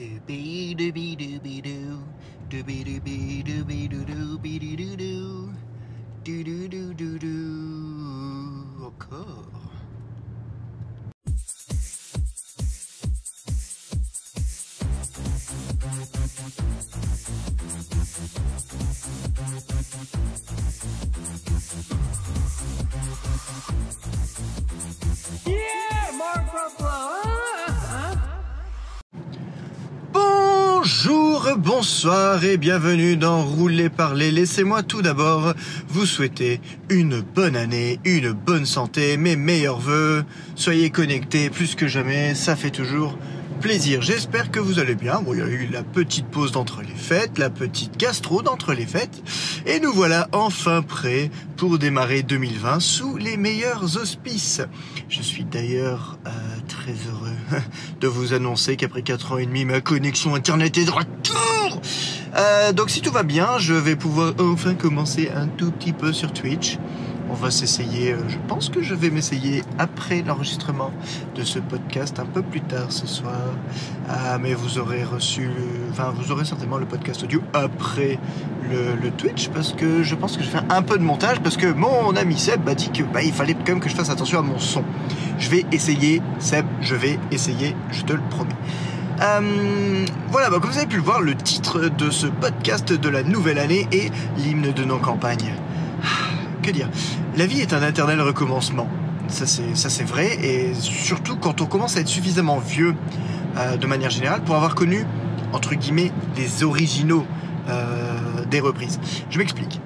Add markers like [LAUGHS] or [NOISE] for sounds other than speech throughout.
Doobie doobie doobie doo. Doobie doobie doobie doo doobie doo doo doo. Doo doo doo doo doo. Encore. Bonjour, bonsoir et bienvenue dans Rouler Parler. Laissez-moi tout d'abord vous souhaiter une bonne année, une bonne santé, mes meilleurs voeux. Soyez connectés plus que jamais, ça fait toujours plaisir. J'espère que vous allez bien. Bon, il y a eu la petite pause d'entre les fêtes, la petite gastro d'entre les fêtes. Et nous voilà enfin prêts pour démarrer 2020 sous les meilleurs auspices. Je suis d'ailleurs euh, très heureux de vous annoncer qu'après 4 ans et demi, ma connexion Internet est de retour. Euh, donc si tout va bien, je vais pouvoir enfin commencer un tout petit peu sur Twitch. On va s'essayer, euh, je pense que je vais m'essayer après l'enregistrement de ce podcast un peu plus tard ce soir. Ah, mais vous aurez reçu, enfin vous aurez certainement le podcast audio après le, Twitch parce que je pense que je vais faire un peu de montage parce que mon ami Seb m'a dit que bah, il fallait quand même que je fasse attention à mon son. Je vais essayer, Seb, je vais essayer, je te le promets. Euh, voilà, bah, comme vous avez pu le voir, le titre de ce podcast de la nouvelle année est l'hymne de nos campagnes. La vie est un éternel recommencement. Ça c'est, vrai, et surtout quand on commence à être suffisamment vieux euh, de manière générale pour avoir connu, entre guillemets, les originaux euh, des reprises. Je m'explique.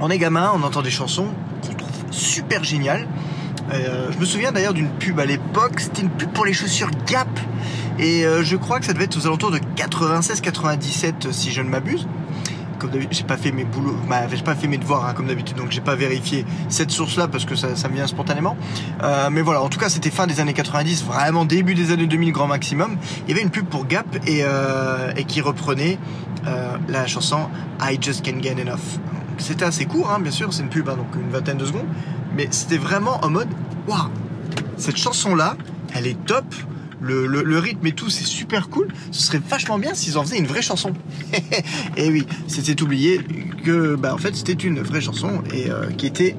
On est gamin, on entend des chansons qu'on trouve super géniales. Euh, je me souviens d'ailleurs d'une pub à l'époque, c'était une pub pour les chaussures Gap. Et je crois que ça devait être aux alentours de 96-97 si je ne m'abuse. Comme d'habitude, j'ai pas fait mes bah, pas fait mes devoirs hein, comme d'habitude, donc j'ai pas vérifié cette source-là parce que ça, ça me vient spontanément. Euh, mais voilà, en tout cas, c'était fin des années 90, vraiment début des années 2000 grand maximum. Il y avait une pub pour Gap et, euh, qui reprenait euh, la chanson I Just Can't Get Enough. C'était assez court, hein, bien sûr, c'est une pub, hein, donc une vingtaine de secondes, mais c'était vraiment en mode, waouh, cette chanson-là, elle est top. Le, rythme et tout, c'est super cool. Ce serait vachement bien s'ils en faisaient une vraie chanson. [LAUGHS] et oui, c'était oublié que, bah, c'était une vraie chanson et euh, qui était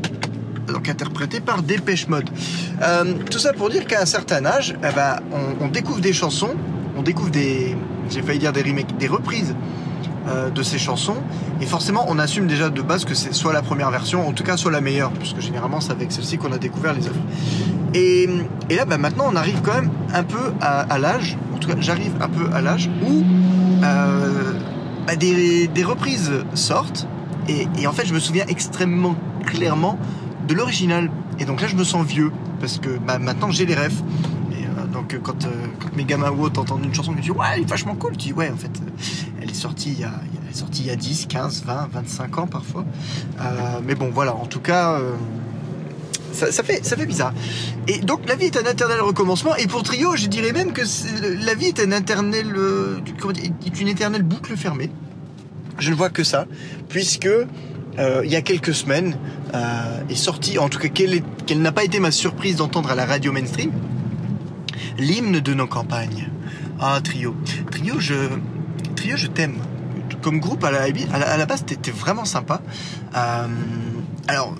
donc interprétée par Dépêche Mode. Euh, tout ça pour dire qu'à un certain âge, eh ben, on, on découvre des chansons, on découvre des, j'ai failli dire des remakes, des reprises de ces chansons. Et forcément, on assume déjà de base que c'est soit la première version, en tout cas soit la meilleure, puisque généralement c'est avec celle-ci qu'on a découvert les œuvres. Et, et là, bah, maintenant, on arrive quand même un peu à, l'âge, en tout cas j'arrive un peu à l'âge où euh, bah, des, des reprises sortent. Et, et en fait, je me souviens extrêmement clairement de l'original. Et donc là, je me sens vieux, parce que bah, maintenant j'ai les refs. Et, euh, donc quand, euh, mes gamins ou autres entendent une chanson, ils me disent Ouais, elle est vachement cool. Tu dis Ouais, en fait, euh, sortie il y a, elle est sortie il y a 10, 15, 20, 25 ans parfois. Euh, mais bon, voilà, en tout cas, euh, ça, fait, bizarre. Et donc la vie est un éternel recommencement. Et pour Trio, je dirais même que la vie est un éternel, euh, une éternelle boucle fermée. Je ne vois que ça, puisque il y a quelques semaines est sorti, en tout cas quelle n'a pas été ma surprise d'entendre à la radio mainstream, l'hymne de nos campagnes. Ah Trio, Trio, je, Trio, je t'aime. Comme groupe à la, base, t'étais vraiment sympa. Euh, alors,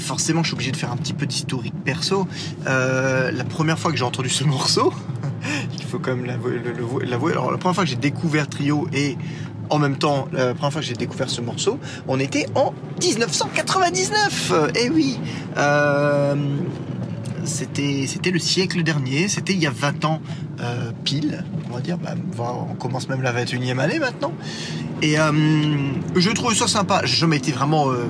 forcément, je suis obligé de faire un petit peu d'historique perso. Euh, la première fois que j'ai entendu ce [LAUGHS] morceau, [LAUGHS] il faut quand même l'avouer. Alors, la première fois que j'ai découvert Trio et en même temps, la première fois que j'ai découvert ce morceau, on était en 1999. Eh oui. Euh, c'était c'était le siècle dernier, c'était il y a 20 ans euh, pile, on va dire. Bah, on commence même la 21e année maintenant. Et euh, je trouve ça sympa. J'ai jamais été vraiment euh,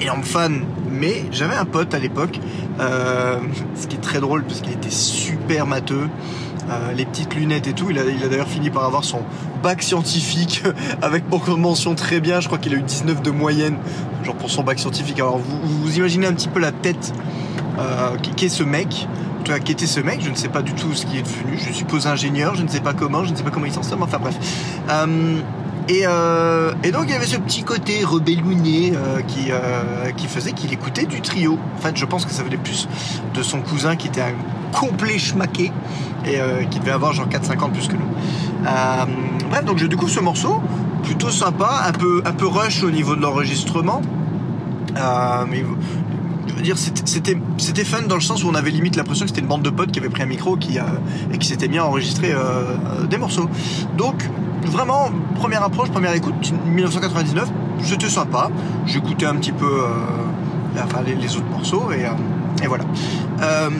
énorme fan, mais j'avais un pote à l'époque, ce qui est très drôle parce qu'il était super matheux. Les petites lunettes et tout. Il a, il a d'ailleurs fini par avoir son bac scientifique [LAUGHS] avec beaucoup de mentions très bien. Je crois qu'il a eu 19 de moyenne, genre pour son bac scientifique. Alors vous imaginez un petit peu la tête euh, qui, est ce mec. Cas, qui était ce mec, je ne sais pas du tout ce qui est devenu. Je suppose ingénieur, je ne sais pas comment, je ne sais pas comment il s'en sort, enfin bref. Euh, Et, euh, et donc il y avait ce petit côté rebellouné qui, faisait qu'il écoutait du trio. En fait, je pense que ça venait plus de son cousin qui était un complet schmaqué et qui devait avoir genre 4-5 ans de plus que nous. Bref, donc je découvre ce morceau, plutôt sympa, un peu, rush au niveau de l'enregistrement. Je veux dire, c'était- fun dans le sens où on avait limite l'impression que c'était une bande de potes qui avait pris un micro qui, a- et qui s'était mis à enregistrer euh, euh, des morceaux. Donc, vraiment, première approche, première écoute, 1999, c'était sympa. J'écoutais un petit peu euh, les, autres morceaux et, euh, voilà. Euh,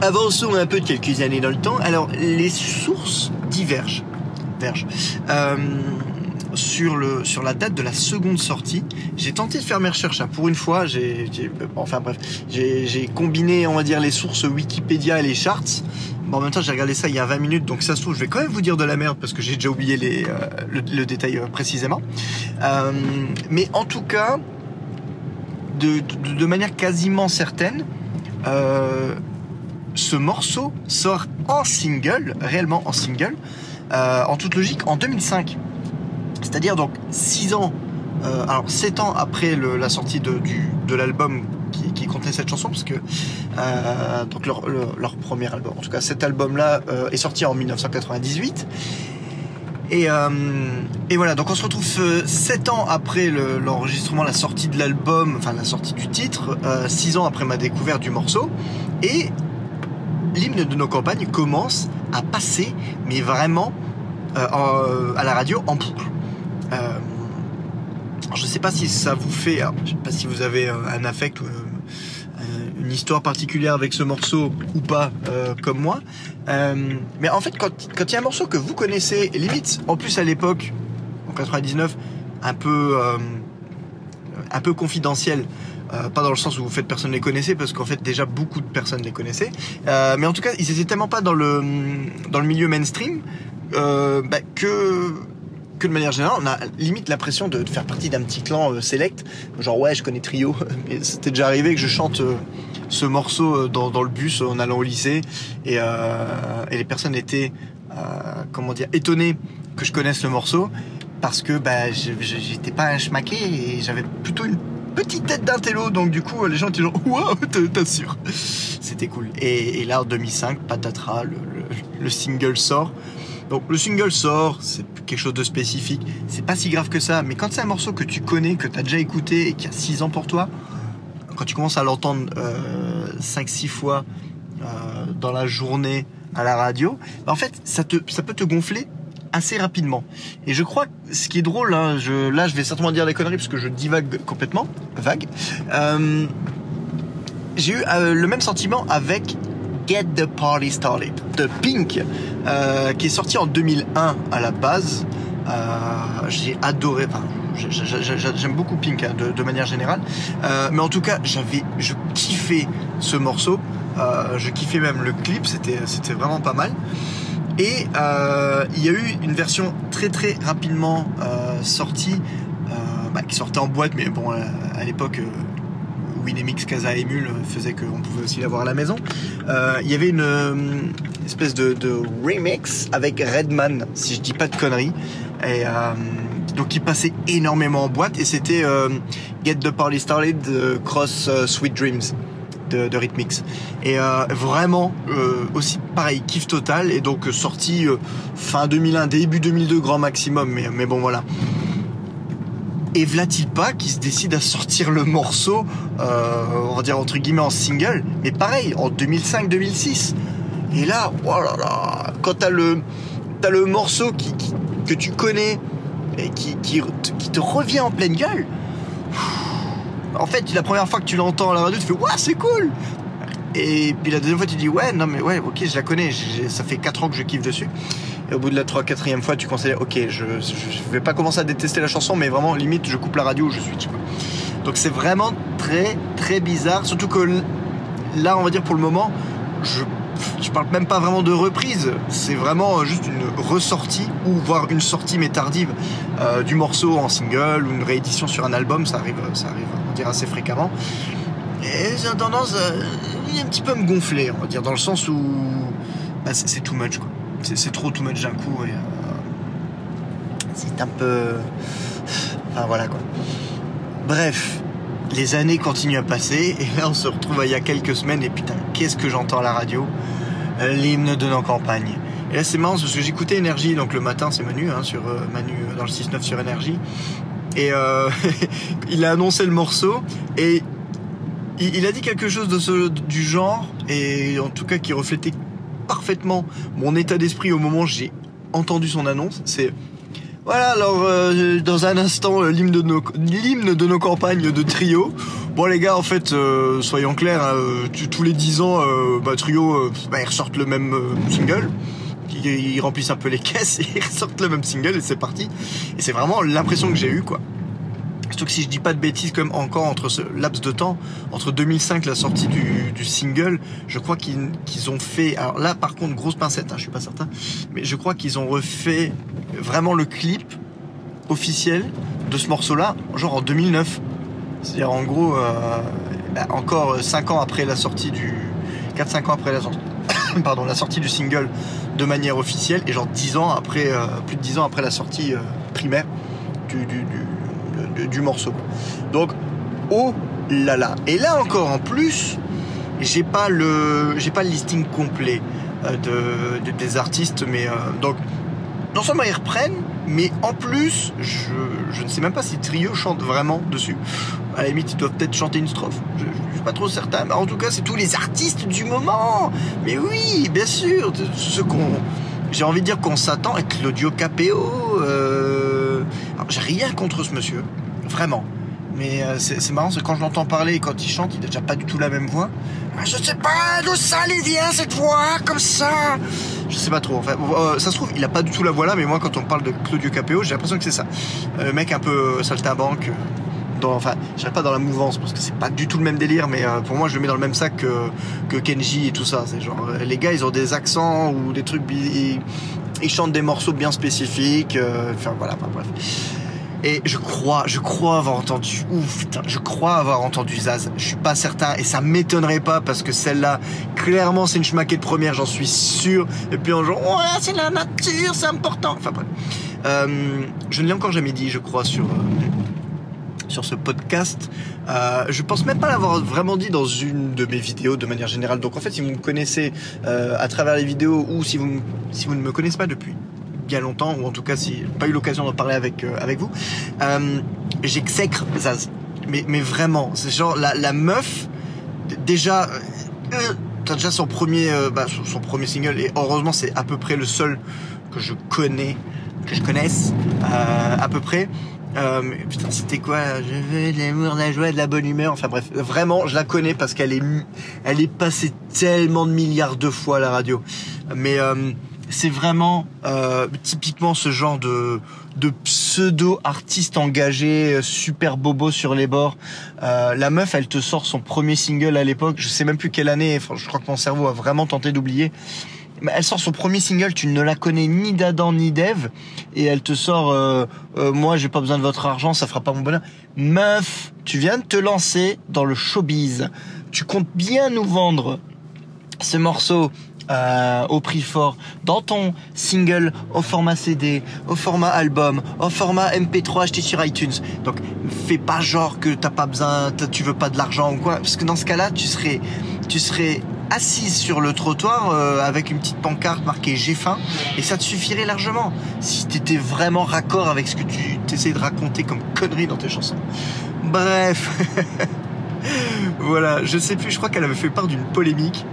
avançons un peu de quelques années dans le temps. Alors, les sources divergent. Sur, le, sur la date de la seconde sortie, j'ai tenté de faire mes recherches. hein. Pour une fois, j'ai, enfin bref, j'ai, combiné, on va dire, les sources Wikipédia et les charts. En même temps, j'ai regardé ça il y a 20 minutes, donc ça se trouve, je vais quand même vous dire de la merde parce que j'ai déjà oublié les, euh, le, détail euh, précisément. Euh, mais en tout cas, de, de, de manière quasiment certaine, ce morceau sort en single, réellement en single, en toute logique, en 2005. C'est-à-dire donc 6 ans, euh, alors 7 ans après la sortie de, l'album qui, contenait cette chanson, parce que euh, donc leur, premier album, en tout cas cet album-là euh, est sorti en 1998. Et, voilà, donc on se retrouve 7 ans après le- l'enregistrement, la sortie de l'album, enfin la sortie du titre, 6 ans après ma découverte du morceau, et l'hymne de nos campagnes commence à passer, mais vraiment en- à la radio en boucle. Euh, je ne sais pas si ça vous fait, je sais pas si vous avez un affect euh, une histoire particulière avec ce morceau ou pas, euh, comme moi. Mais en fait, quand il y a un morceau que vous connaissez, limite, en plus à l'époque, en 99, un peu, un peu confidentiel. Pas dans le sens où vous faites personne ne les connaissait parce qu'en fait déjà beaucoup de personnes les connaissaient mais en tout cas ils étaient tellement pas dans le dans le milieu mainstream bah, que de manière générale, on a limite l'impression de, faire partie d'un petit clan euh, select. Genre, ouais, je connais Trio. [LAUGHS] Mais c'était déjà arrivé que je chante euh, ce morceau euh, dans, le bus en allant au lycée. Et, les personnes étaient, comment dire, étonnées que je connaisse le morceau. Parce que bah, j'étais pas un schmaqué et j'avais plutôt une petite tête d'intello. Donc, du coup, les gens étaient genre, waouh, t'assures. C'était cool. Et, là, en 2005, patatras, le, le- le single sort. Donc le single sort, c'est chose de spécifique, c'est pas si grave que ça, mais quand c'est un morceau que tu connais, que tu as déjà écouté et qui a 6 ans pour toi, quand tu commences à l'entendre 5-6 fois euh, dans la journée à la radio, bah, en fait ça, te, ça peut te gonfler assez rapidement. Et je crois que ce qui est drôle, hein, je, là je vais certainement dire des conneries parce que je divague complètement, vague. Euh, j'ai eu euh, le même sentiment avec The Party Started de Pink, euh, qui est sorti en 2001 à la base. Euh, j'ai adoré, enfin, j'ai- j'ai- j'ai- j'aime beaucoup Pink hein, de, manière générale, Euh, mais en tout cas, j'avais, je kiffais ce morceau, je kiffais même le clip, c'était, vraiment pas mal. Et il y a eu une version très très rapidement sortie, bah, qui sortait en boîte, mais bon, à, l'époque, Winamix Casa Emule faisait qu'on pouvait aussi l'avoir à la maison. Euh, il y avait une, euh, espèce de, remix avec Redman, si je dis pas de conneries. Et euh, donc qui passait énormément en boîte et c'était Get the Party Started Cross Sweet Dreams de, de Rhythmix. Et vraiment aussi pareil, kiff total et donc sorti fin 2001, début 2002 grand maximum. Mais, mais bon voilà. Et v'là-t-il pas qui se décide à sortir le morceau, euh, on va dire entre guillemets en single, mais pareil, en 2005-2006. Et là, oh quand t'as le, morceau qui, que tu connais et qui, qui, qui te revient en pleine gueule, en fait, la première fois que tu l'entends à la radio, tu fais Waouh, c'est cool Et puis la deuxième fois, tu dis Ouais, non, mais ouais, ok, je la connais, ça fait 4 ans que je kiffe dessus. Et au bout de la 3 4 fois, tu considères Ok, je, je vais pas commencer à détester la chanson, mais vraiment, limite, je coupe la radio où je vois. Donc c'est vraiment très, très bizarre. Surtout que là, on va dire pour le moment, je, je parle même pas vraiment de reprise. C'est vraiment juste une ressortie, ou voire une sortie, mais tardive, euh, du morceau en single ou une réédition sur un album. Ça arrive, ça arrive, on assez fréquemment. J'ai tendance à un petit peu me gonfler, on va dire, dans le sens où bah, c'est too much, quoi. C'est trop too much d'un coup. Et, euh, c'est un peu. Enfin voilà quoi. Bref, les années continuent à passer et là on se retrouve il y a quelques semaines et putain, qu'est-ce que j'entends à la radio? Euh, L'hymne de nos campagnes. Et là c'est marrant parce que j'écoutais Énergie, donc le matin c'est Manu, hein, sur euh, Manu euh, dans le 6-9 sur Énergie. Et euh, [LAUGHS] il a annoncé le morceau et il, a dit quelque chose de ce, du genre et en tout cas qui reflétait parfaitement mon état d'esprit au moment où j'ai entendu son annonce. C'est voilà, alors euh, dans un instant, euh, l'hymne de, nos, de nos campagnes de trio. Bon les gars, en fait, euh, soyons clairs, hein, tous les 10 ans, bah, trio, bah, ils ressortent le même single. Ils, ils remplissent un peu les [LAUGHS] caisses et ils ressortent le même single et c'est parti. Et c'est vraiment l'impression que j'ai eue, quoi. Surtout que si je dis pas de bêtises, comme encore entre ce laps de temps, entre 2005 la sortie du, single, je crois qu'ils ont fait. Alors là, par contre, grosse pincette, hein, je suis pas certain, mais je crois qu'ils ont refait vraiment le clip officiel de ce morceau-là, genre en 2009. C'est-à-dire en gros, euh, bah, encore 5 ans après la sortie du. 4-5 ans après la sortie. [COUGHS] Pardon, la sortie du single de manière officielle et genre 10 ans après, euh, plus de 10 ans après la sortie euh, primaire du, du- morceau. Donc, oh là là. Et là encore en plus, j'ai pas le, j'ai pas le listing complet euh, de, de- des artistes, mais euh, donc non seulement ils reprennent, mais en plus, je, ne sais même pas si Trio chante vraiment dessus. À la limite, ils doivent peut-être chanter une strophe. Je, je suis pas trop certain. En tout cas, c'est tous les artistes du moment. Mais oui, bien sûr. Ce qu'on, j'ai envie de dire qu'on s'attend avec Claudio Capéo. Euh... J'ai rien contre ce monsieur, vraiment. Mais euh, c'est marrant, c'est quand je l'entends parler et quand il chante, il a déjà pas du tout la même voix. Ah, Je sais pas d'où ça vient cette voix comme ça. Je sais pas trop. Enfin, euh, ça se trouve, il a pas du tout la voix là, mais moi, quand on parle de Claudio Capéo, j'ai l'impression que c'est ça. Euh, le mec un peu euh, saltimbanque. Dans, enfin, je dirais pas dans la mouvance parce que c'est pas du tout le même délire, mais pour moi, je le mets dans le même sac que, que Kenji et tout ça. C'est genre, les gars, ils ont des accents ou des trucs. Ils, chantent des morceaux bien spécifiques. Enfin, voilà, bref. Et je crois, je crois avoir entendu, ouf, je crois avoir entendu Zaz. Je suis pas certain et ça m'étonnerait pas parce que celle-là, clairement, c'est une schmaquée de première, j'en suis sûr. Et puis en genre, ouais, c'est la nature, c'est important. Enfin bref. Euh, je ne l'ai encore jamais dit, je crois, sur, euh, ce podcast. Euh, je pense même pas l'avoir vraiment dit dans une de mes vidéos de manière générale. Donc en fait, si vous me connaissez à travers les vidéos ou si vous, si vous ne me connaissez pas depuis bien longtemps, ou en tout cas si j'ai pas eu l'occasion d'en parler avec, euh, avec vous, euh, j'exècre Zaz. Mais, mais vraiment, c'est genre la, la meuf, déjà, euh, euh, t'as déjà son premier, euh, bah, son, premier single, et heureusement c'est à peu près le seul que je connais, que je connaisse, à peu près. Putain, c'était quoi Je veux de l'amour, de la joie, de la bonne humeur. Enfin bref, vraiment, je la connais parce qu'elle est, elle est passée tellement de milliards de fois à la radio. Mais c'est vraiment euh, typiquement ce genre de, pseudo artiste engagé, super bobo sur les bords. Euh, la meuf, elle te sort son premier single à l'époque. Je sais même plus quelle année. Je crois que mon cerveau a vraiment tenté d'oublier. Mais elle sort son premier single, tu ne la connais ni d'Adam ni d'Eve, et elle te sort euh, euh, moi j'ai pas besoin de votre argent, ça fera pas mon bonheur. Meuf, tu viens de te lancer dans le showbiz. Tu comptes bien nous vendre ce morceau euh, au prix fort dans ton single au format CD, au format album, au format MP3 acheté sur iTunes. Donc fais pas genre que t'as pas besoin, tu veux pas de l'argent ou quoi, parce que dans ce cas-là, tu serais, tu serais assise sur le trottoir euh, avec une petite pancarte marquée j'ai faim et ça te suffirait largement si t'étais vraiment raccord avec ce que tu t'essayes de raconter comme connerie dans tes chansons. Bref. [LAUGHS] voilà, je sais plus, je crois qu'elle avait fait part d'une polémique.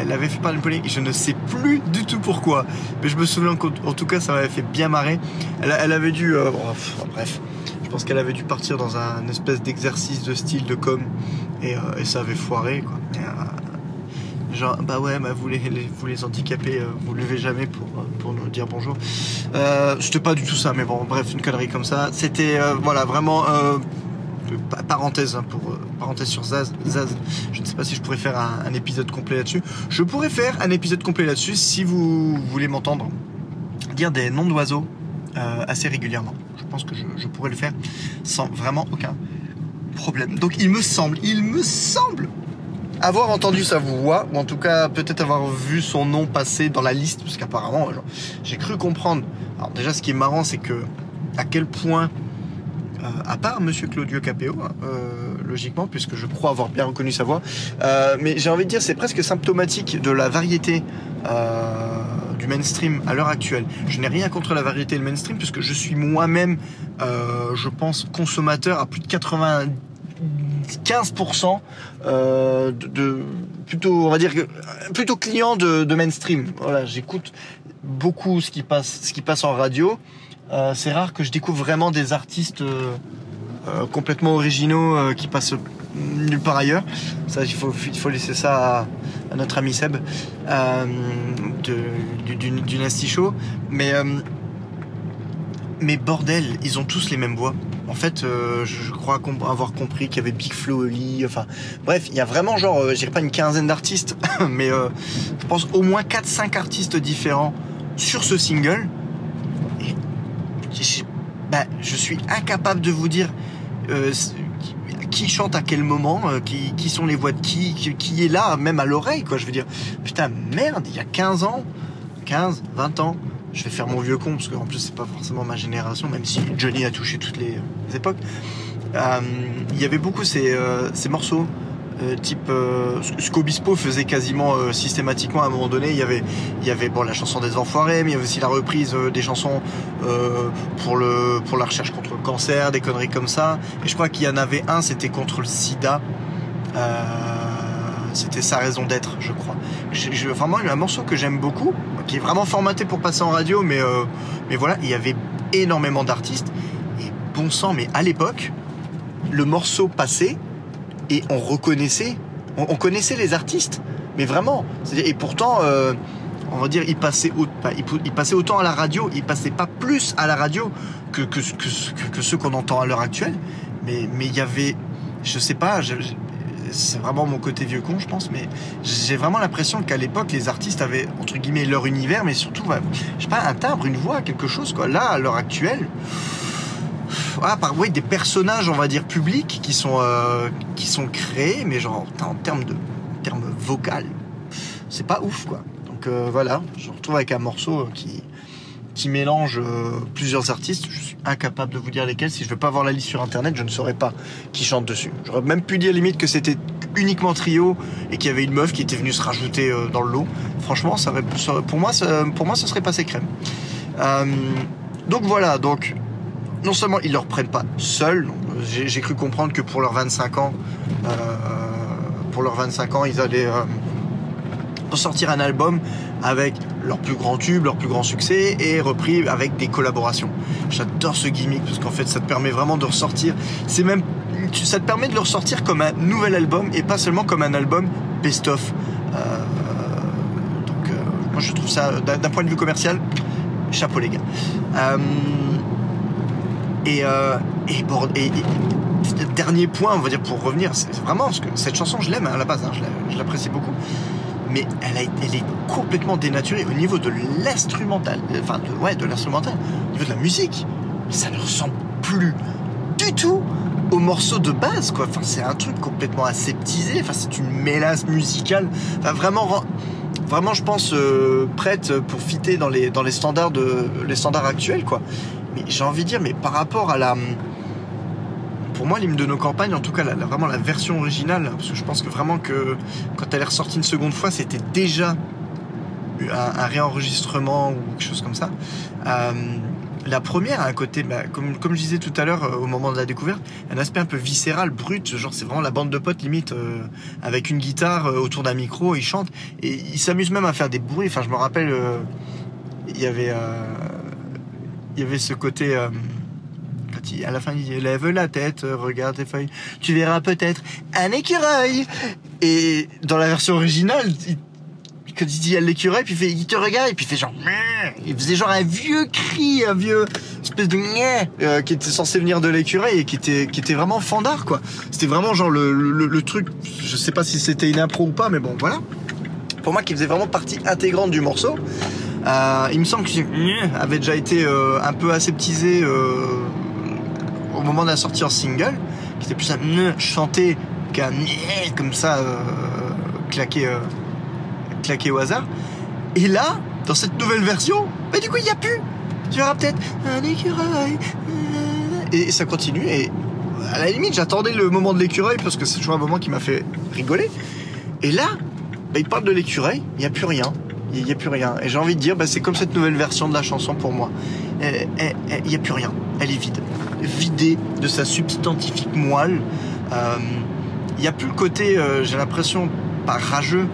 Elle avait fait part d'une polémique, je ne sais plus du tout pourquoi. Mais je me souviens qu'en en tout cas, ça m'avait fait bien marrer. Elle, avait dû. euh, bon, pff, bref, je pense qu'elle avait dû partir dans un espèce d'exercice de style de com. Et, euh, ça avait foiré, quoi. Euh, genre, bah ouais, bah vous, les, les- vous les handicapés, vous levez jamais pour, pour nous dire bonjour. Euh, C'était pas du tout ça, mais bon, bref, une connerie comme ça. C'était, voilà, vraiment. Euh, pa- parenthèse hein, pour euh, parenthèse sur Zaz. Je ne sais pas si je pourrais faire un, épisode complet là-dessus. Je pourrais faire un épisode complet là-dessus si vous voulez m'entendre dire des noms d'oiseaux euh, assez régulièrement. Je pense que je, je pourrais le faire sans vraiment aucun problème. Donc il me semble, il me semble avoir entendu sa voix, ou en tout cas peut-être avoir vu son nom passer dans la liste, parce qu'apparemment, j'ai cru comprendre. Alors déjà, ce qui est marrant, c'est que à quel point, euh, à part Monsieur Claudio Capéo, hein, euh, logiquement, puisque je crois avoir bien reconnu sa voix, euh, mais j'ai envie de dire, c'est presque symptomatique de la variété du mainstream à l'heure actuelle. Je n'ai rien contre la variété et le mainstream, puisque je suis moi-même, je pense, consommateur à plus de 90 15% euh, de, plutôt, on va dire plutôt client de, mainstream. Voilà, j'écoute beaucoup ce qui passe, ce qui passe en radio. Euh, c'est rare que je découvre vraiment des artistes euh, complètement originaux qui passent nulle part ailleurs. Ça, il faut, laisser ça à, notre ami Seb du, du, Nasty Show. Mais bordel, ils ont tous les mêmes voix. En fait, euh, je crois avoir compris qu'il y avait Big Flo Oli, bref, il y a vraiment genre, euh, dirais pas une quinzaine d'artistes, [LAUGHS] mais euh, je pense au moins 4-5 artistes différents sur ce single. Bah, je suis incapable de vous dire qui chante à quel moment, qui, sont les voix de qui, qui, est là, même à l'oreille, quoi. Je veux dire, putain, merde, il y a 15 ans, 15, 20 ans, je vais faire mon vieux con parce qu'en plus c'est pas forcément ma génération, même si Johnny a touché toutes les, époques. Euh, il y avait beaucoup ces, euh, morceaux. Euh, type ce qu'Obispo faisait quasiment systématiquement à un moment donné il y avait il y avait bon la chanson des enfoirés mais il y avait aussi la reprise des chansons pour le pour la recherche contre le cancer des conneries comme ça et je crois qu'il y en avait un c'était contre le sida c'était sa raison d'être, je crois. J'ai vraiment un morceau que j'aime beaucoup, qui est vraiment formaté pour passer en radio, mais, euh, mais voilà, il y avait énormément d'artistes. Et bon sang, mais à l'époque, le morceau passait et on reconnaissait, on, connaissait les artistes, mais vraiment. Et pourtant, euh, on va dire, il passait, il, passait autant à la radio, il passait pas plus à la radio que, que, que, ceux qu'on entend à l'heure actuelle. Mais, mais il y avait, je sais pas, c'est vraiment mon côté vieux con, je pense, mais j'ai vraiment l'impression qu'à l'époque, les artistes avaient, entre guillemets, leur univers, mais surtout, je sais pas, un timbre, une voix, quelque chose, quoi. Là, à l'heure actuelle, ah, par, oui, des personnages, on va dire, publics qui sont, euh, qui sont créés, mais genre, en termes de termes vocal, c'est pas ouf, quoi. Donc euh, voilà, je retrouve avec un morceau euh, qui, qui mélange plusieurs artistes. Je suis incapable de vous dire lesquels. Si je veux pas voir la liste sur internet, je ne saurais pas qui chante dessus. J'aurais même pu dire limite que c'était uniquement trio et qu'il y avait une meuf qui était venue se rajouter dans le lot. Franchement, ça, pour moi, ça, pour moi, ce serait passé crème. Donc voilà, donc non seulement ils ne le reprennent pas seuls, j'ai cru comprendre que pour leurs 25 ans, euh, pour leurs 25 ans, ils allaient sortir un album avec leur plus grand tube, leur plus grand succès et repris avec des collaborations. J'adore ce gimmick parce qu'en fait ça te permet vraiment de ressortir. C'est même ça te permet de le ressortir comme un nouvel album et pas seulement comme un album best-of. Euh, donc euh, moi je trouve ça d'un point de vue commercial, chapeau les gars. Euh, et, dernier point, on va dire pour revenir, c'est vraiment parce que cette chanson je l'aime hein, à la base, hein, je l'apprécie beaucoup mais elle, est complètement dénaturée au niveau de l'instrumental, enfin de, ouais, de l'instrumental, au niveau de la musique. Ça ne ressemble plus du tout au morceau de base, quoi. Enfin, c'est un truc complètement aseptisé. Enfin, c'est une mélasse musicale. Enfin, vraiment, vraiment, je pense euh, prête pour fitter dans les dans les standards de les standards actuels, quoi. Mais j'ai envie de dire, mais par rapport à la pour moi, l'hymne de nos campagnes, en tout cas, vraiment la version originale, parce que je pense que vraiment que quand elle est ressortie une seconde fois, c'était déjà un, réenregistrement ou quelque chose comme ça. Euh, la première a un côté, bah, comme, je disais tout à l'heure euh, au moment de la découverte, un aspect un peu viscéral, brut, genre c'est vraiment la bande de potes limite, euh, avec une guitare autour d'un micro, ils chantent, et ils s'amusent même à faire des bruits, enfin je me rappelle, il y avait... il y avait ce côté à la fin, il dit lève la tête, regarde tes feuilles, tu verras peut-être un écureuil. Et dans la version originale, il, quand il dit l'écureuil, puis il, fait, il te regarde, et puis il fait genre, il faisait genre un vieux cri, un vieux espèce de euh, qui était censé venir de l'écureuil et qui était, vraiment fandard, quoi. C'était vraiment genre le, truc, je sais pas si c'était une impro ou pas, mais bon, voilà. Pour moi, qui faisait vraiment partie intégrante du morceau. Euh, il me semble qu'il avait déjà été euh, un peu aseptisé au moment de la sortie en single, qui était plus un chanté qu'un comme ça, euh, claqué, euh, claqué au hasard. Et là, dans cette nouvelle version, bah du coup, il n'y a plus. Tu verras peut-être un écureuil. Et ça continue. Et à la limite, j'attendais le moment de l'écureuil parce que c'est toujours un moment qui m'a fait rigoler. Et là, bah, il parle de l'écureuil, il n'y a plus rien. Il n'y a plus rien. Et j'ai envie de dire, bah, c'est comme cette nouvelle version de la chanson pour moi. Il n'y a plus rien. Elle est vide. Vidée de sa substantifique moelle. Euh, il n'y a plus le côté, euh, j'ai l'impression, pas rageux,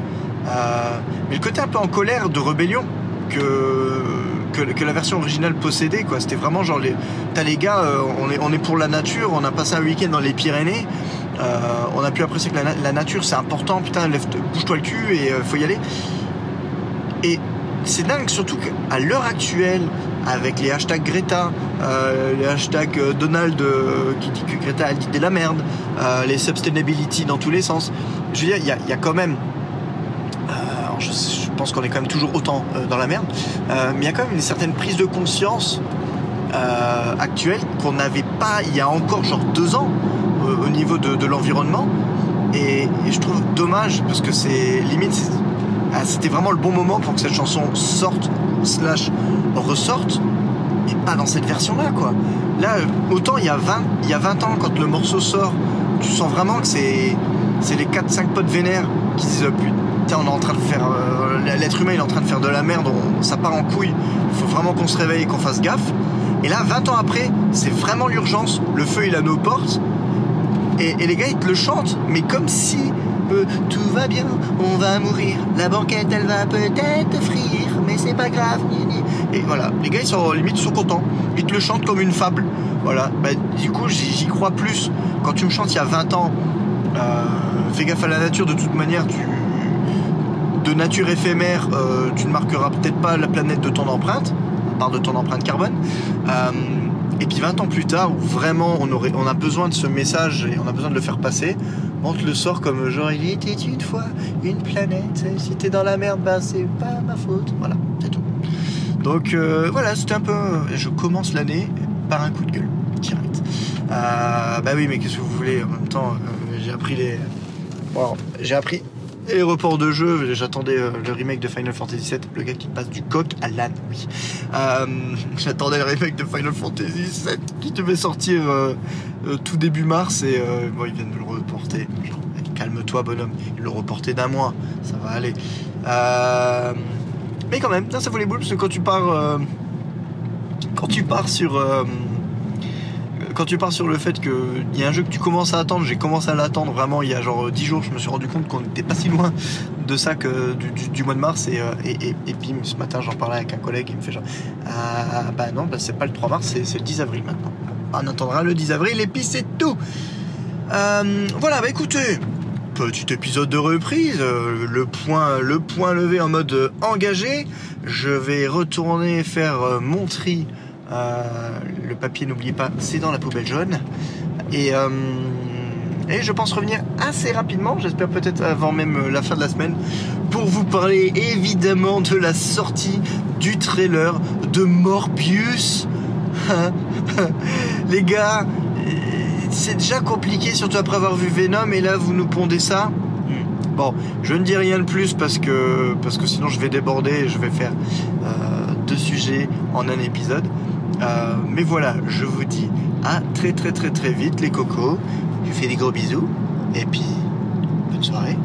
euh, mais le côté un peu en colère de rébellion que, que, la version originale possédait. Quoi. C'était vraiment genre, les, t'as les gars, on, est, on est pour la nature, on a passé un week-end dans les Pyrénées, on a pu apprécier que la, nature c'est important, putain, bouge-toi le cul et faut y aller. Et c'est dingue, surtout qu'à l'heure actuelle, avec les hashtags Greta, euh, les hashtags euh, Donald euh, qui dit que Greta a dit de la merde, les sustainability dans tous les sens. Je veux dire, il y, a, quand même. Je, pense qu'on est quand même toujours autant dans la merde, mais il y a quand même une certaine prise de conscience actuelle qu'on n'avait pas il y a encore genre deux ans au niveau de, l'environnement. Et, je trouve dommage parce que c'est limite ah, c'était vraiment le bon moment pour que cette chanson sorte, slash ressorte, et pas dans cette version-là, quoi. Là, autant il y, a 20, il y a 20 ans, quand le morceau sort, tu sens vraiment que c'est, c'est les 4-5 potes vénères qui disent On est en train de faire. Euh, l'être humain il est en train de faire de la merde, ça part en couille, il faut vraiment qu'on se réveille et qu'on fasse gaffe. Et là, 20 ans après, c'est vraiment l'urgence, le feu il a nos portes, et, les gars ils te le chantent, mais comme si tout va bien, on va mourir. La banquette, elle va peut-être frire, mais c'est pas grave. Et voilà, les gars, ils sont limite, ils sont contents. Ils te le chantent comme une fable. Voilà, bah, du coup, j'y crois plus. Quand tu me chantes il y a 20 ans, euh, fais gaffe à la nature, de toute manière, tu, de nature éphémère, euh, tu ne marqueras peut-être pas la planète de ton empreinte, à part de ton empreinte carbone. Euh, et puis 20 ans plus tard, où vraiment on, aurait, on a besoin de ce message et on a besoin de le faire passer, on te le sort comme genre il était une fois une planète, si t'es dans la merde, ben c'est pas ma faute. Voilà, c'est tout. Donc euh, voilà, c'était un peu. Je commence l'année par un coup de gueule, direct. Euh, bah oui, mais qu'est-ce que vous voulez En même temps, j'ai appris les. Bon, j'ai appris les reports de jeu, j'attendais euh, le remake de Final Fantasy VII, le gars qui passe du coq à l'âne, oui. Euh, [LAUGHS] j'attendais le remake de Final Fantasy VII qui devait sortir euh, tout début mars et bon, ils viennent de le reporter. calme-toi, bonhomme, ils l'ont reporté d'un mois, ça va aller. mais quand même, ça vaut les boules parce que quand tu pars, quand tu pars sur quand tu pars sur le fait qu'il y a un jeu que tu commences à attendre, j'ai commencé à l'attendre vraiment il y a genre 10 jours, je me suis rendu compte qu'on n'était pas si loin de ça que du, mois de mars et, euh, et, et, bim, ce matin j'en parlais avec un collègue, il me fait genre ah bah non, bah, c'est pas le 3 mars, c'est le 10 avril maintenant. On attendra le 10 avril et puis c'est tout. Euh, voilà, bah écoutez, petit épisode de reprise, euh, le point, le point levé en mode engagé. Je vais retourner faire mon tri euh, le papier, n'oubliez pas, c'est dans la poubelle jaune. Et, euh, et je pense revenir assez rapidement, j'espère peut-être avant même la fin de la semaine, pour vous parler évidemment de la sortie du trailer de Morbius. [LAUGHS] Les gars, c'est déjà compliqué, surtout après avoir vu Venom, et là vous nous pondez ça. Bon, je ne dis rien de plus parce que, parce que sinon je vais déborder et je vais faire euh, deux sujets en un épisode. Euh, mais voilà, je vous dis à très très très très vite les cocos. Je fais des gros bisous et puis bonne soirée.